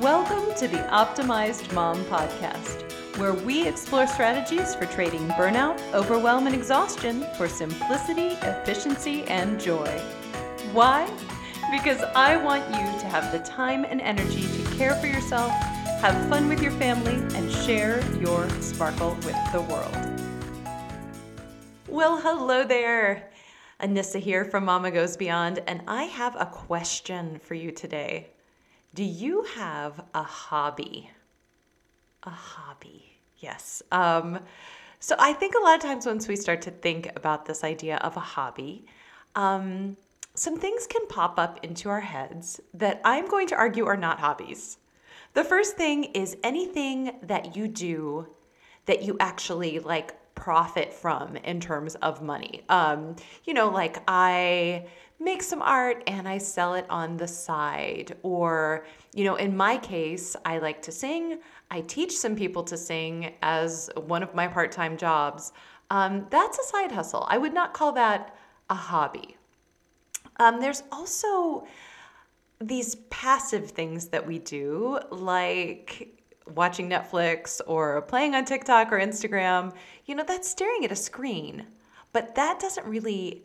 Welcome to the Optimized Mom Podcast, where we explore strategies for trading burnout, overwhelm, and exhaustion for simplicity, efficiency, and joy. Why? Because I want you to have the time and energy to care for yourself, have fun with your family, and share your sparkle with the world. Well, hello there. Anissa here from Mama Goes Beyond, and I have a question for you today. Do you have a hobby? A hobby, yes. Um, so I think a lot of times once we start to think about this idea of a hobby, um, some things can pop up into our heads that I'm going to argue are not hobbies. The first thing is anything that you do that you actually like profit from in terms of money. Um, you know, like I make some art and I sell it on the side. Or, you know, in my case, I like to sing. I teach some people to sing as one of my part time jobs. Um, that's a side hustle. I would not call that a hobby. Um, there's also these passive things that we do, like watching Netflix or playing on TikTok or Instagram, you know, that's staring at a screen. But that doesn't really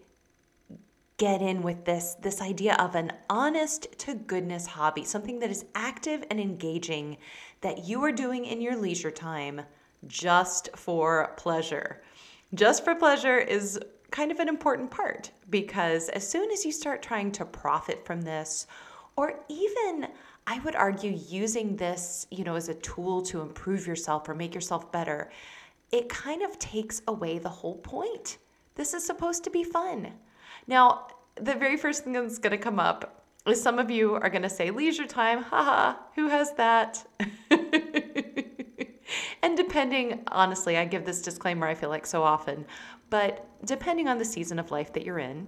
get in with this this idea of an honest to goodness hobby, something that is active and engaging that you are doing in your leisure time just for pleasure. Just for pleasure is kind of an important part because as soon as you start trying to profit from this or even I would argue using this, you know, as a tool to improve yourself or make yourself better, it kind of takes away the whole point. This is supposed to be fun. Now, the very first thing that's going to come up is some of you are going to say leisure time, haha, who has that? and depending, honestly, I give this disclaimer I feel like so often, but depending on the season of life that you're in,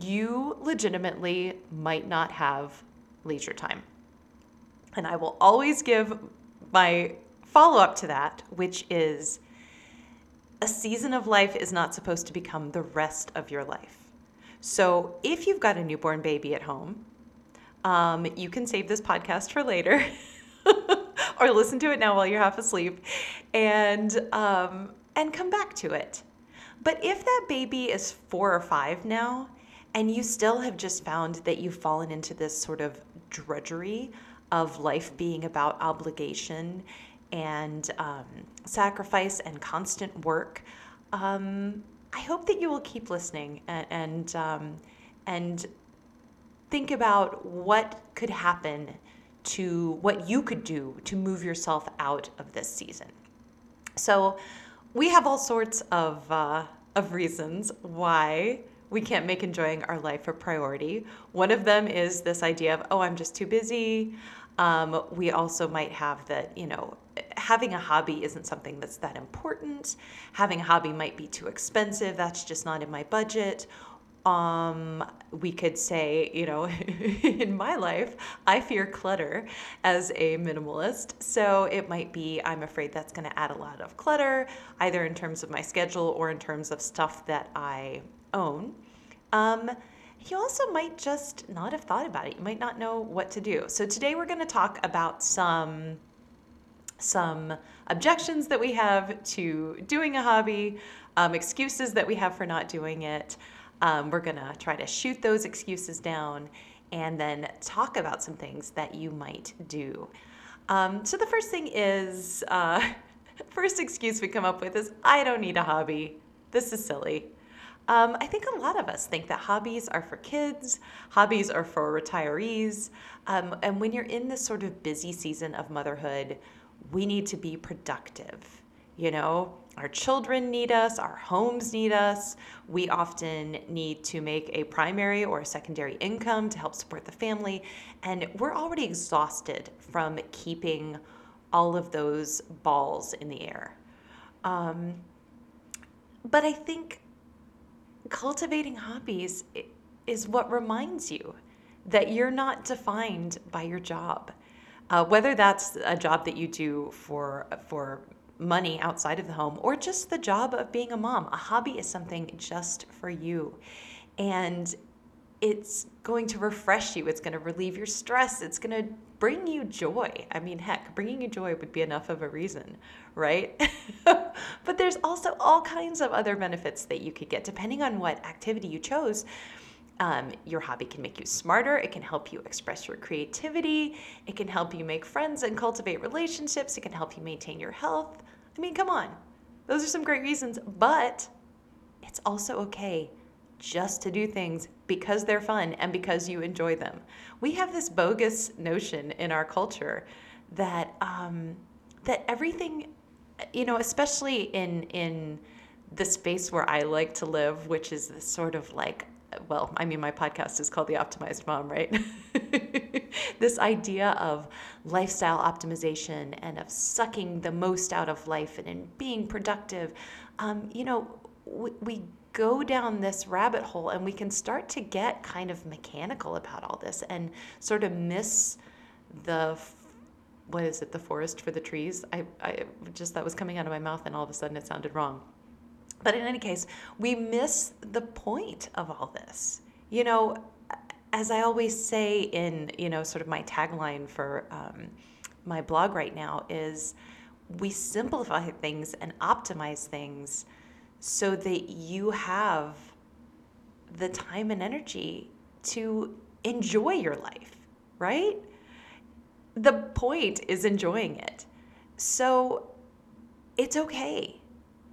you legitimately might not have leisure time. And I will always give my follow up to that, which is a season of life is not supposed to become the rest of your life. So if you've got a newborn baby at home, um, you can save this podcast for later or listen to it now while you're half asleep and, um, and come back to it. But if that baby is four or five now, and you still have just found that you've fallen into this sort of drudgery of life being about obligation and um, sacrifice and constant work, um, I hope that you will keep listening and and, um, and think about what could happen to what you could do to move yourself out of this season. So we have all sorts of uh, of reasons why we can't make enjoying our life a priority. One of them is this idea of, oh, I'm just too busy. Um, we also might have that, you know, having a hobby isn't something that's that important. Having a hobby might be too expensive. That's just not in my budget. Um, we could say, you know, in my life, I fear clutter as a minimalist. So it might be, I'm afraid that's going to add a lot of clutter, either in terms of my schedule or in terms of stuff that I own. Um, you also might just not have thought about it. You might not know what to do. So today we're going to talk about some some objections that we have to doing a hobby, um, excuses that we have for not doing it. Um, we're going to try to shoot those excuses down and then talk about some things that you might do. Um, so the first thing is, uh, first excuse we come up with is, I don't need a hobby. This is silly. Um, I think a lot of us think that hobbies are for kids, hobbies are for retirees. Um, and when you're in this sort of busy season of motherhood, we need to be productive. You know, our children need us, our homes need us. We often need to make a primary or a secondary income to help support the family. And we're already exhausted from keeping all of those balls in the air. Um, but I think cultivating hobbies is what reminds you that you're not defined by your job. Uh, whether that's a job that you do for for money outside of the home or just the job of being a mom, a hobby is something just for you. And it's going to refresh you. It's going to relieve your stress. It's going to bring you joy. I mean, heck, bringing you joy would be enough of a reason, right? but there's also all kinds of other benefits that you could get depending on what activity you chose. Um, your hobby can make you smarter. It can help you express your creativity. It can help you make friends and cultivate relationships. It can help you maintain your health. I mean, come on. Those are some great reasons, but it's also okay just to do things because they're fun and because you enjoy them. We have this bogus notion in our culture that um, that everything, you know, especially in in the space where I like to live, which is this sort of like, well, I mean, my podcast is called The Optimized Mom, right? this idea of lifestyle optimization and of sucking the most out of life and in being productive. Um, you know, we, we go down this rabbit hole and we can start to get kind of mechanical about all this and sort of miss the what is it the forest for the trees I, I just that was coming out of my mouth and all of a sudden it sounded wrong but in any case we miss the point of all this you know as i always say in you know sort of my tagline for um, my blog right now is we simplify things and optimize things so that you have the time and energy to enjoy your life, right? The point is enjoying it. So it's okay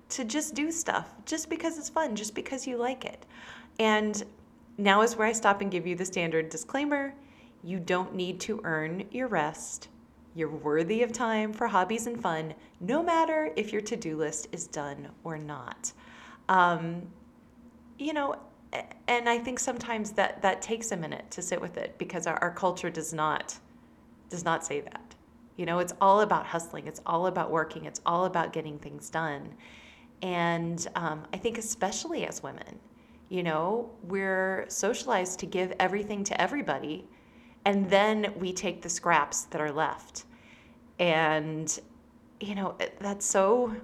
to just do stuff just because it's fun, just because you like it. And now is where I stop and give you the standard disclaimer you don't need to earn your rest. You're worthy of time for hobbies and fun, no matter if your to do list is done or not. Um, you know, and I think sometimes that that takes a minute to sit with it because our, our culture does not does not say that. You know, it's all about hustling. It's all about working. It's all about getting things done. And um, I think especially as women, you know, we're socialized to give everything to everybody and then we take the scraps that are left. And you know that's so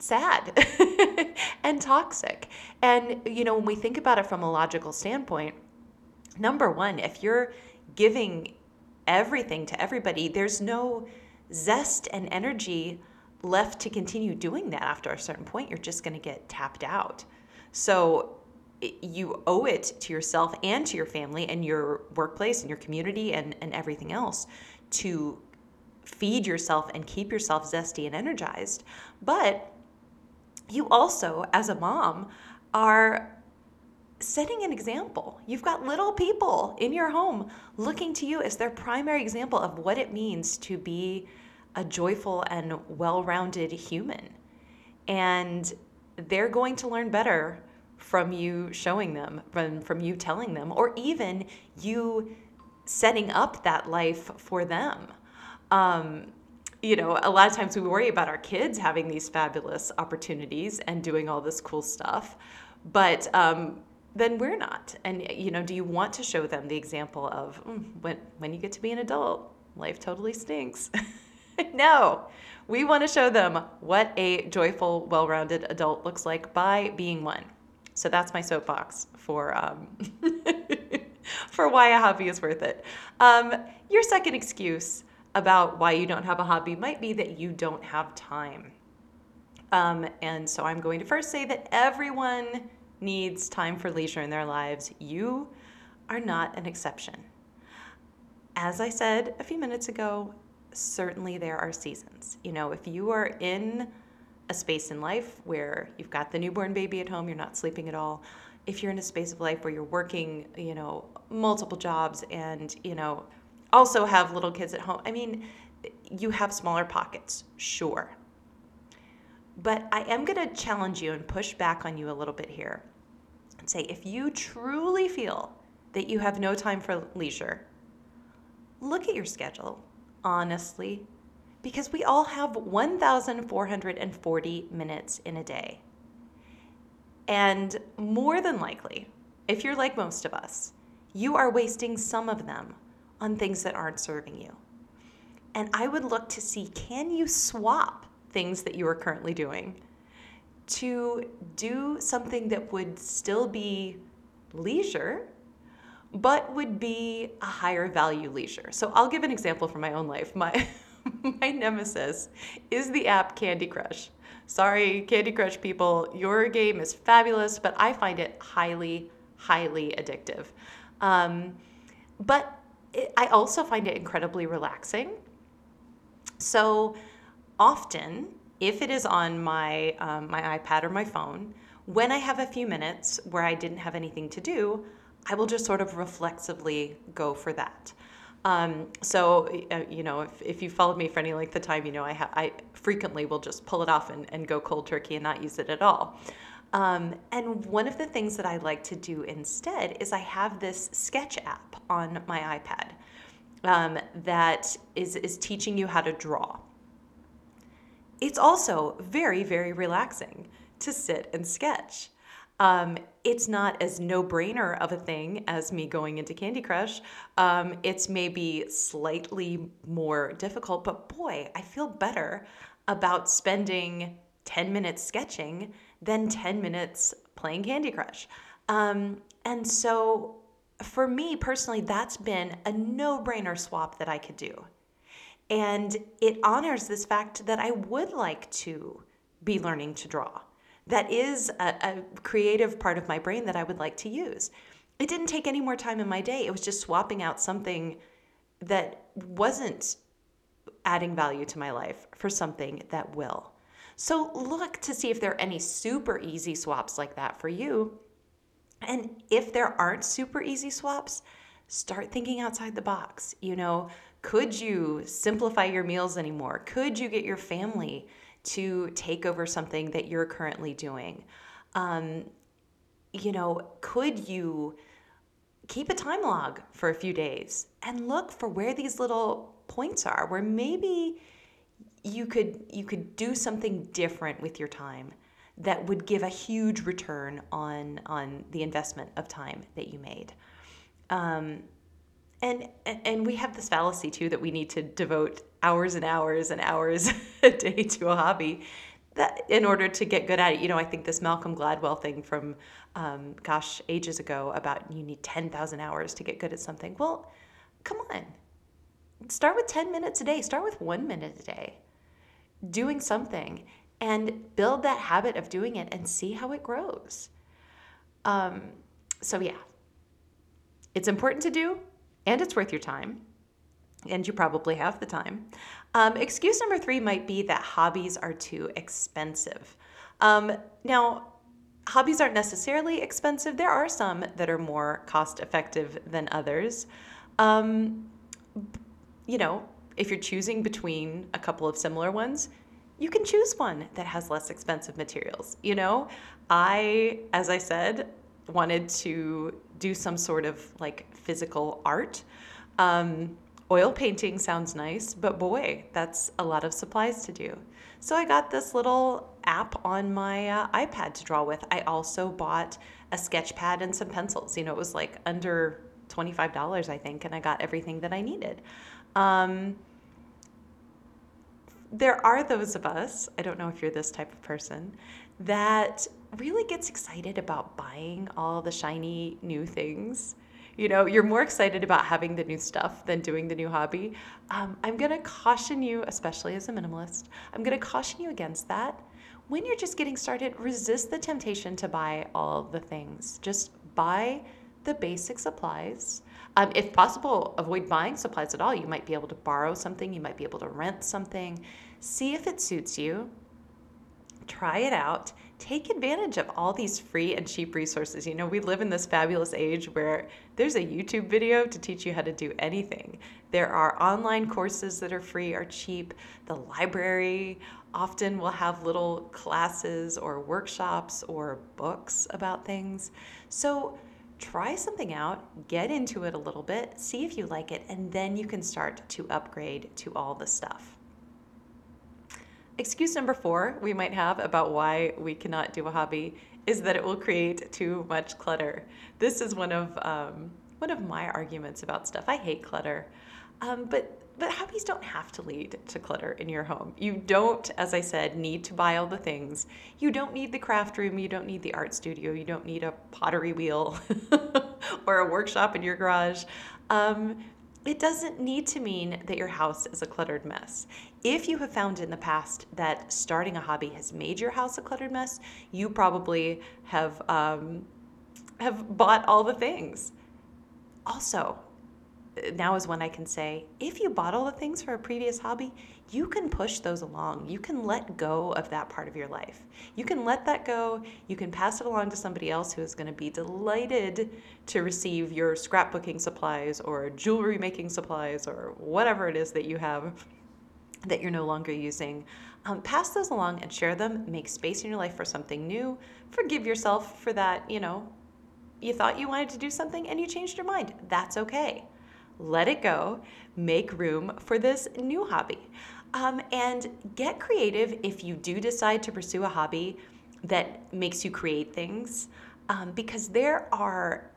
sad and toxic. And you know when we think about it from a logical standpoint number one if you're giving everything to everybody there's no zest and energy left to continue doing that after a certain point you're just going to get tapped out so you owe it to yourself and to your family and your workplace and your community and, and everything else to feed yourself and keep yourself zesty and energized. But you also, as a mom, are setting an example. You've got little people in your home looking to you as their primary example of what it means to be a joyful and well rounded human. And they're going to learn better from you showing them, from, from you telling them, or even you setting up that life for them. Um, you know, a lot of times we worry about our kids having these fabulous opportunities and doing all this cool stuff, but um, then we're not. And you know, do you want to show them the example of mm, when when you get to be an adult, life totally stinks? no, we want to show them what a joyful, well-rounded adult looks like by being one. So that's my soapbox for um, for why a hobby is worth it. Um, your second excuse about why you don't have a hobby might be that you don't have time. Um, and so I'm going to first say that everyone needs time for leisure in their lives. You are not an exception. As I said a few minutes ago, certainly there are seasons. You know, if you are in a space in life where you've got the newborn baby at home, you're not sleeping at all. If you're in a space of life where you're working, you know, multiple jobs and, you know, also have little kids at home, I mean, you have smaller pockets, sure. But I am going to challenge you and push back on you a little bit here and say if you truly feel that you have no time for leisure, look at your schedule honestly because we all have 1,440 minutes in a day. And more than likely, if you're like most of us, you are wasting some of them on things that aren't serving you. And I would look to see can you swap things that you are currently doing to do something that would still be leisure, but would be a higher value leisure. So I'll give an example from my own life. My my nemesis is the app Candy Crush. Sorry, Candy Crush people, your game is fabulous, but I find it highly, highly addictive. Um, but it, I also find it incredibly relaxing. So often, if it is on my um, my iPad or my phone, when I have a few minutes where I didn't have anything to do, I will just sort of reflexively go for that. Um, so, uh, you know, if, if you followed me for any length of time, you know, I, ha- I frequently will just pull it off and, and go cold turkey and not use it at all. Um, and one of the things that I like to do instead is I have this sketch app on my iPad um, that is, is teaching you how to draw. It's also very, very relaxing to sit and sketch. Um, it's not as no brainer of a thing as me going into Candy Crush. Um, it's maybe slightly more difficult, but boy, I feel better about spending 10 minutes sketching than 10 minutes playing Candy Crush. Um, and so for me personally, that's been a no brainer swap that I could do. And it honors this fact that I would like to be learning to draw that is a, a creative part of my brain that I would like to use. It didn't take any more time in my day. It was just swapping out something that wasn't adding value to my life for something that will. So look to see if there are any super easy swaps like that for you. And if there aren't super easy swaps, start thinking outside the box. You know, could you simplify your meals anymore? Could you get your family to take over something that you're currently doing? Um, you know, could you keep a time log for a few days and look for where these little points are where maybe you could you could do something different with your time that would give a huge return on on the investment of time that you made. Um, and and we have this fallacy too that we need to devote hours and hours and hours a day to a hobby that in order to get good at it. You know i think this malcolm gladwell thing from um, gosh ages ago about you need 10000 hours to get good at something. Well come on. Start with 10 minutes a day. Start with one minute a day doing something and build that habit of doing it and see how it grows. Um, so yeah. It's important to do and it's worth your time, and you probably have the time. Um, excuse number three might be that hobbies are too expensive. Um, now, hobbies aren't necessarily expensive. There are some that are more cost effective than others. Um, you know, if you're choosing between a couple of similar ones, you can choose one that has less expensive materials. You know, I, as I said, wanted to do some sort of like physical art. Um, oil painting sounds nice, but boy, that's a lot of supplies to do. So I got this little app on my uh, iPad to draw with. I also bought a sketch pad and some pencils. You know, it was like under $25, I think, and I got everything that I needed. Um, there are those of us, I don't know if you're this type of person, that really gets excited about buying all the shiny new things. You know, you're more excited about having the new stuff than doing the new hobby. Um, I'm to caution you, especially as a minimalist, I'm to caution you against that. When you're just getting started, resist the temptation to buy all the things. Just buy the basic supplies. Um, if possible, avoid buying supplies at all. You might be able to borrow something, you might be able to rent something. See if it suits you try it out. Take advantage of all these free and cheap resources. You know, we live in this fabulous age where there's a YouTube video to teach you how to do anything. There are online courses that are free or cheap. The library often will have little classes or workshops or books about things. So, try something out, get into it a little bit, see if you like it, and then you can start to upgrade to all the stuff. Excuse number four we might have about why we cannot do a hobby is that it will create too much clutter. This is one of um, one of my arguments about stuff. I hate clutter. Um, but but hobbies don't have to lead to clutter in your home. You don't, as I said, need to buy all the things. You don't need the craft room. You don't need the art studio. You don't need a pottery wheel or a workshop in your garage. Um, it doesn't need to mean that your house is a cluttered mess. If you have found in the past that starting a hobby has made your house a cluttered mess, you probably have um, have bought all the things. Also, now is when I can say, if you bought all the things for a previous hobby, you can push those along. You can let go of that part of your life. You can let that go. You can pass it along to somebody else who is going to be delighted to receive your scrapbooking supplies or jewelry making supplies or whatever it is that you have that you're no longer using. Um, pass those along and share them. Make space in your life for something new. Forgive yourself for that, you know, you thought you wanted to do something and you changed your mind. That's okay let it go, make room for this new hobby. Um, and get creative if you do decide to pursue a hobby that makes you create things, um, because there are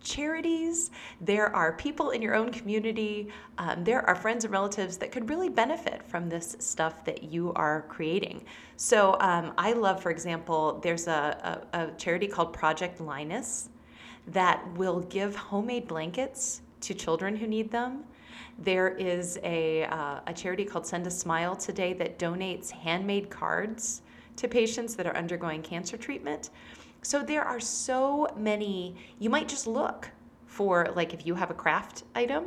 charities, there are people in your own community, um, there are friends and relatives that could really benefit from this stuff that you are creating. So um, I love, for example, there's a, a, a charity called Project Linus that will give homemade blankets to children who need them. There is a, uh, a charity called Send a Smile today that donates handmade cards to patients that are undergoing cancer treatment. So there are so many, you might just look for, like, if you have a craft item,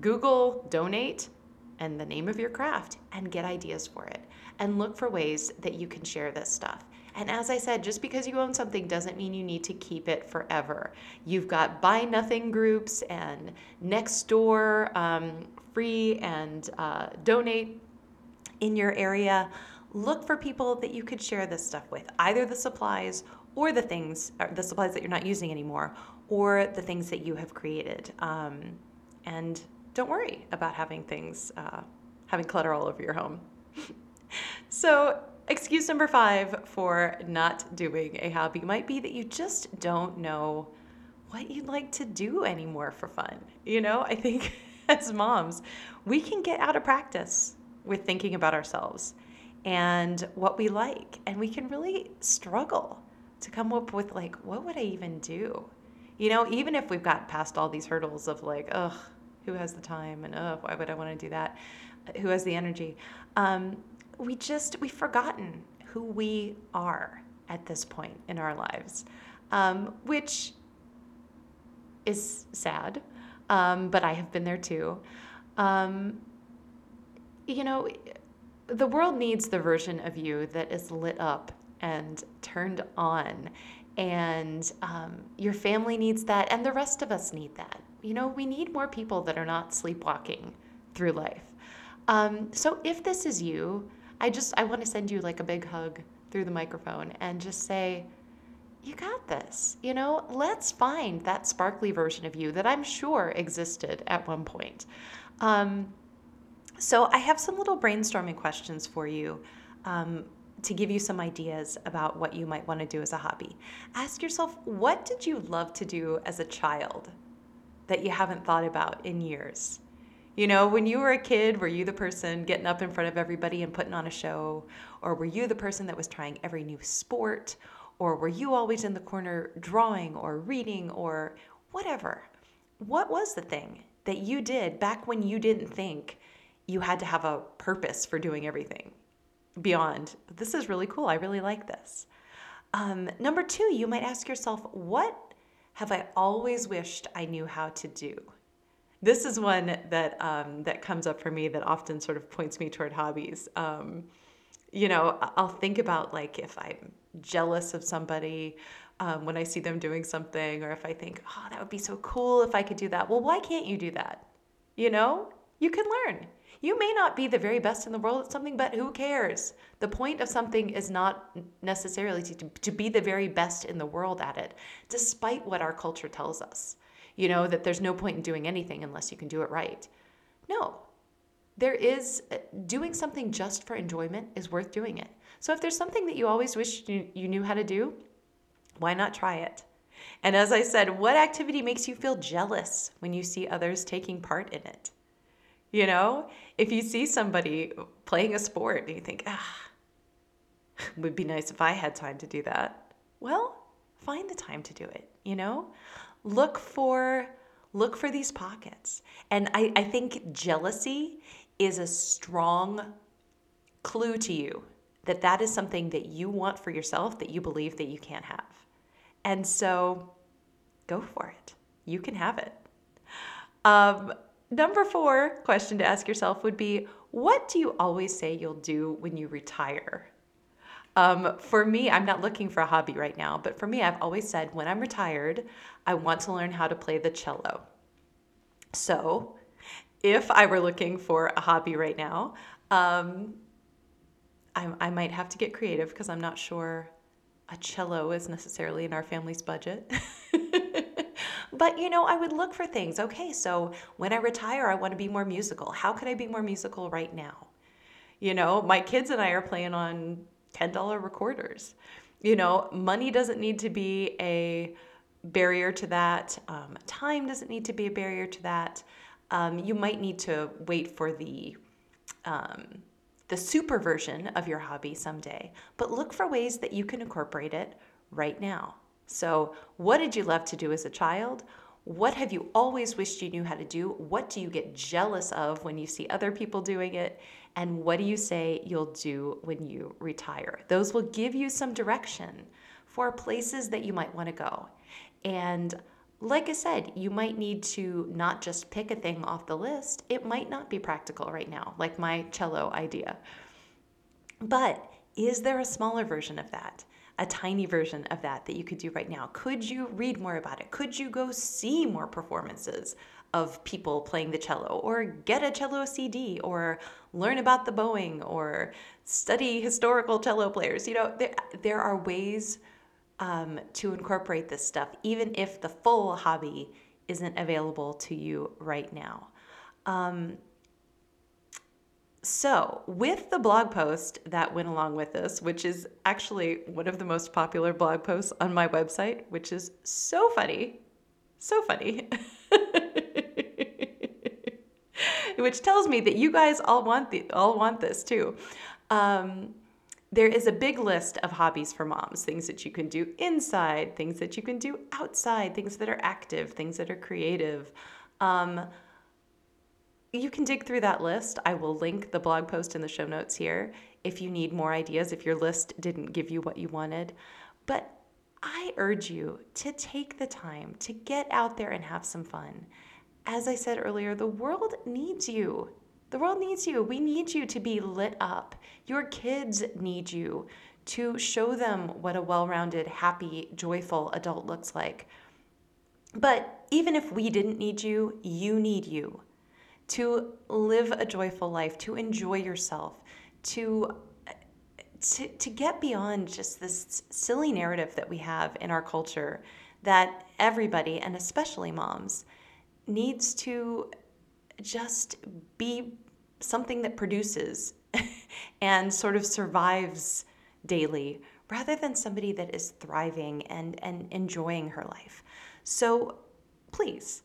Google donate and the name of your craft and get ideas for it and look for ways that you can share this stuff. And as I said, just because you own something doesn't mean you need to keep it forever. You've got buy nothing groups and Nextdoor um, free and uh, donate in your area. Look for people that you could share this stuff with, either the supplies or the things, or the supplies that you're not using anymore, or the things that you have created. Um, and don't worry about having things, uh, having clutter all over your home. so excuse number five for not doing a hobby might be that you just don't know what you'd like to do anymore for fun. You know, I think as moms, we can get out of practice with thinking about ourselves and what we like. And we can really struggle to come up with, like, what would I even do? You know, even if we've got past all these hurdles of, like, ugh, who has the time? And, ugh, why would I want to do that? Who has the energy? Um, we just, we've forgotten who we are at this point in our lives, um, which is sad, um, but I have been there too. Um, you know, the world needs the version of you that is lit up and turned on. And um, your family needs that, and the rest of us need that. You know, we need more people that are not sleepwalking through life. Um, so if this is you, I just I want to send you like a big hug through the microphone and just say, you got this. You know, let's find that sparkly version of you that I'm sure existed at one point. Um, so I have some little brainstorming questions for you. Um, to give you some ideas about what you might want to do as a hobby. Ask yourself, what did you love to do as a child that you haven't thought about in years? You know, when you were a kid, were you the person getting up in front of everybody and putting on a show? Or were you the person that was trying every new sport? Or were you always in the corner drawing or reading or whatever? What was the thing that you did back when you didn't think you had to have a purpose for doing everything beyond, this is really cool, I really like this? Um, number two, you might ask yourself, what have I always wished I knew how to do? This is one that um, that comes up for me that often sort of points me toward hobbies. Um, you know, I'll think about like if I'm jealous of somebody um, when I see them doing something, or if I think, oh, that would be so cool if I could do that. Well, why can't you do that? You know, you can learn. You may not be the very best in the world at something, but who cares? The point of something is not necessarily to, to be the very best in the world at it, despite what our culture tells us you know, that there's no point in doing anything unless you can do it right. No, there is uh, doing something just for enjoyment is worth doing it. So if there's something that you always wish you, you knew how to do, why not try it? And as I said, what activity makes you feel jealous when you see others taking part in it? You know, if you see somebody playing a sport and you think, ah, would be nice if I had time to do that. Well, find the time to do it, you know? Look for look for these pockets. And I, I think jealousy is a strong clue to you that that is something that you want for yourself that you believe that you can't have. And so go for it. You can have it. Um, number four question to ask yourself would be what do you always say you'll do when you retire? Um, for me, I'm not looking for a hobby right now, but for me, I've always said when I'm retired, I want to learn how to play the cello. So, if I were looking for a hobby right now, um, I, I might have to get creative because I'm not sure a cello is necessarily in our family's budget. but you know, I would look for things. Okay, so when I retire, I want to be more musical. How could I be more musical right now? You know, my kids and I are playing on $10 recorders. You know, money doesn't need to be a barrier to that, um, time doesn't need to be a barrier to that. Um, you might need to wait for the um, the super version of your hobby someday, but look for ways that you can incorporate it right now. So, what did you love to do as a child? What have you always wished you knew how to do? What do you get jealous of when you see other people doing it? And what do you say you'll do when you retire? Those will give you some direction for places that you might want to go. And like I said, you might need to not just pick a thing off the list. It might not be practical right now, like my cello idea. But is there a smaller version of that? A tiny version of that that you could do right now? Could you read more about it? Could you go see more performances of people playing the cello or get a cello CD or learn about the bowing or study historical cello players? You know, there, there are ways um, to incorporate this stuff, even if the full hobby isn't available to you right now. Um, so, with the blog post that went along with this, which is actually one of the most popular blog posts on my website, which is so funny, so funny, which tells me that you guys all want the all want this too. Um, there is a big list of hobbies for moms things that you can do inside, things that you can do outside, things that are active, things that are creative. Um, you can dig through that list. I will link the blog post in the show notes here if you need more ideas, if your list didn't give you what you wanted. But I urge you to take the time to get out there and have some fun. As I said earlier, the world needs you. The world needs you. We need you to be lit up. Your kids need you to show them what a well rounded, happy, joyful adult looks like. But even if we didn't need you, you need you to live a joyful life, to enjoy yourself, to to, to get beyond just this silly narrative that we have in our culture that everybody, and especially moms, needs to just be something that produces and sort of survives daily rather than somebody that is thriving and, and enjoying her life. So please,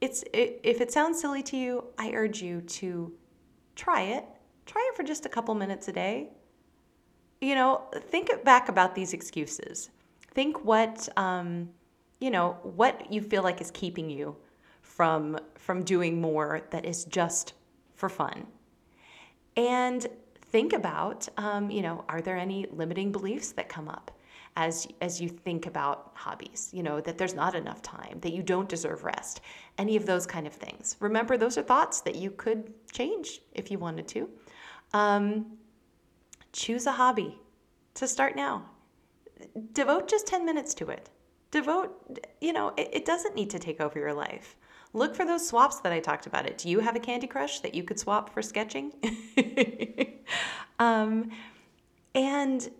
it's it, if it sounds silly to you, I urge you to try it. Try it for just a couple minutes a day. You know, think back about these excuses. Think what um, you know what you feel like is keeping you from from doing more that is just for fun. And think about, um, you know, are there any limiting beliefs that come up as as you think about hobbies? You know, that there's not enough time, that you don't deserve rest, any of those kind of things. Remember, those are thoughts that you could change if you wanted to. Um, choose a hobby to start now. Devote just 10 minutes to it. Devote, you know, it, it doesn't need to take over your life look for those swaps that I talked about it. Do you have a Candy Crush that you could swap for sketching? um, and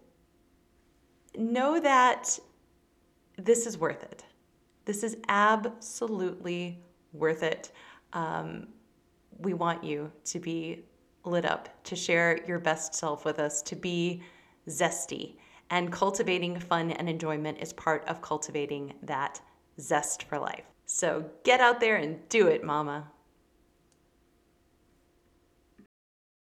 know that this is worth it. This is absolutely worth it. Um, we want you to be lit up, to share your best self with us, to be zesty. And cultivating fun and enjoyment is part of cultivating that zest for life. So get out there and do it, mama.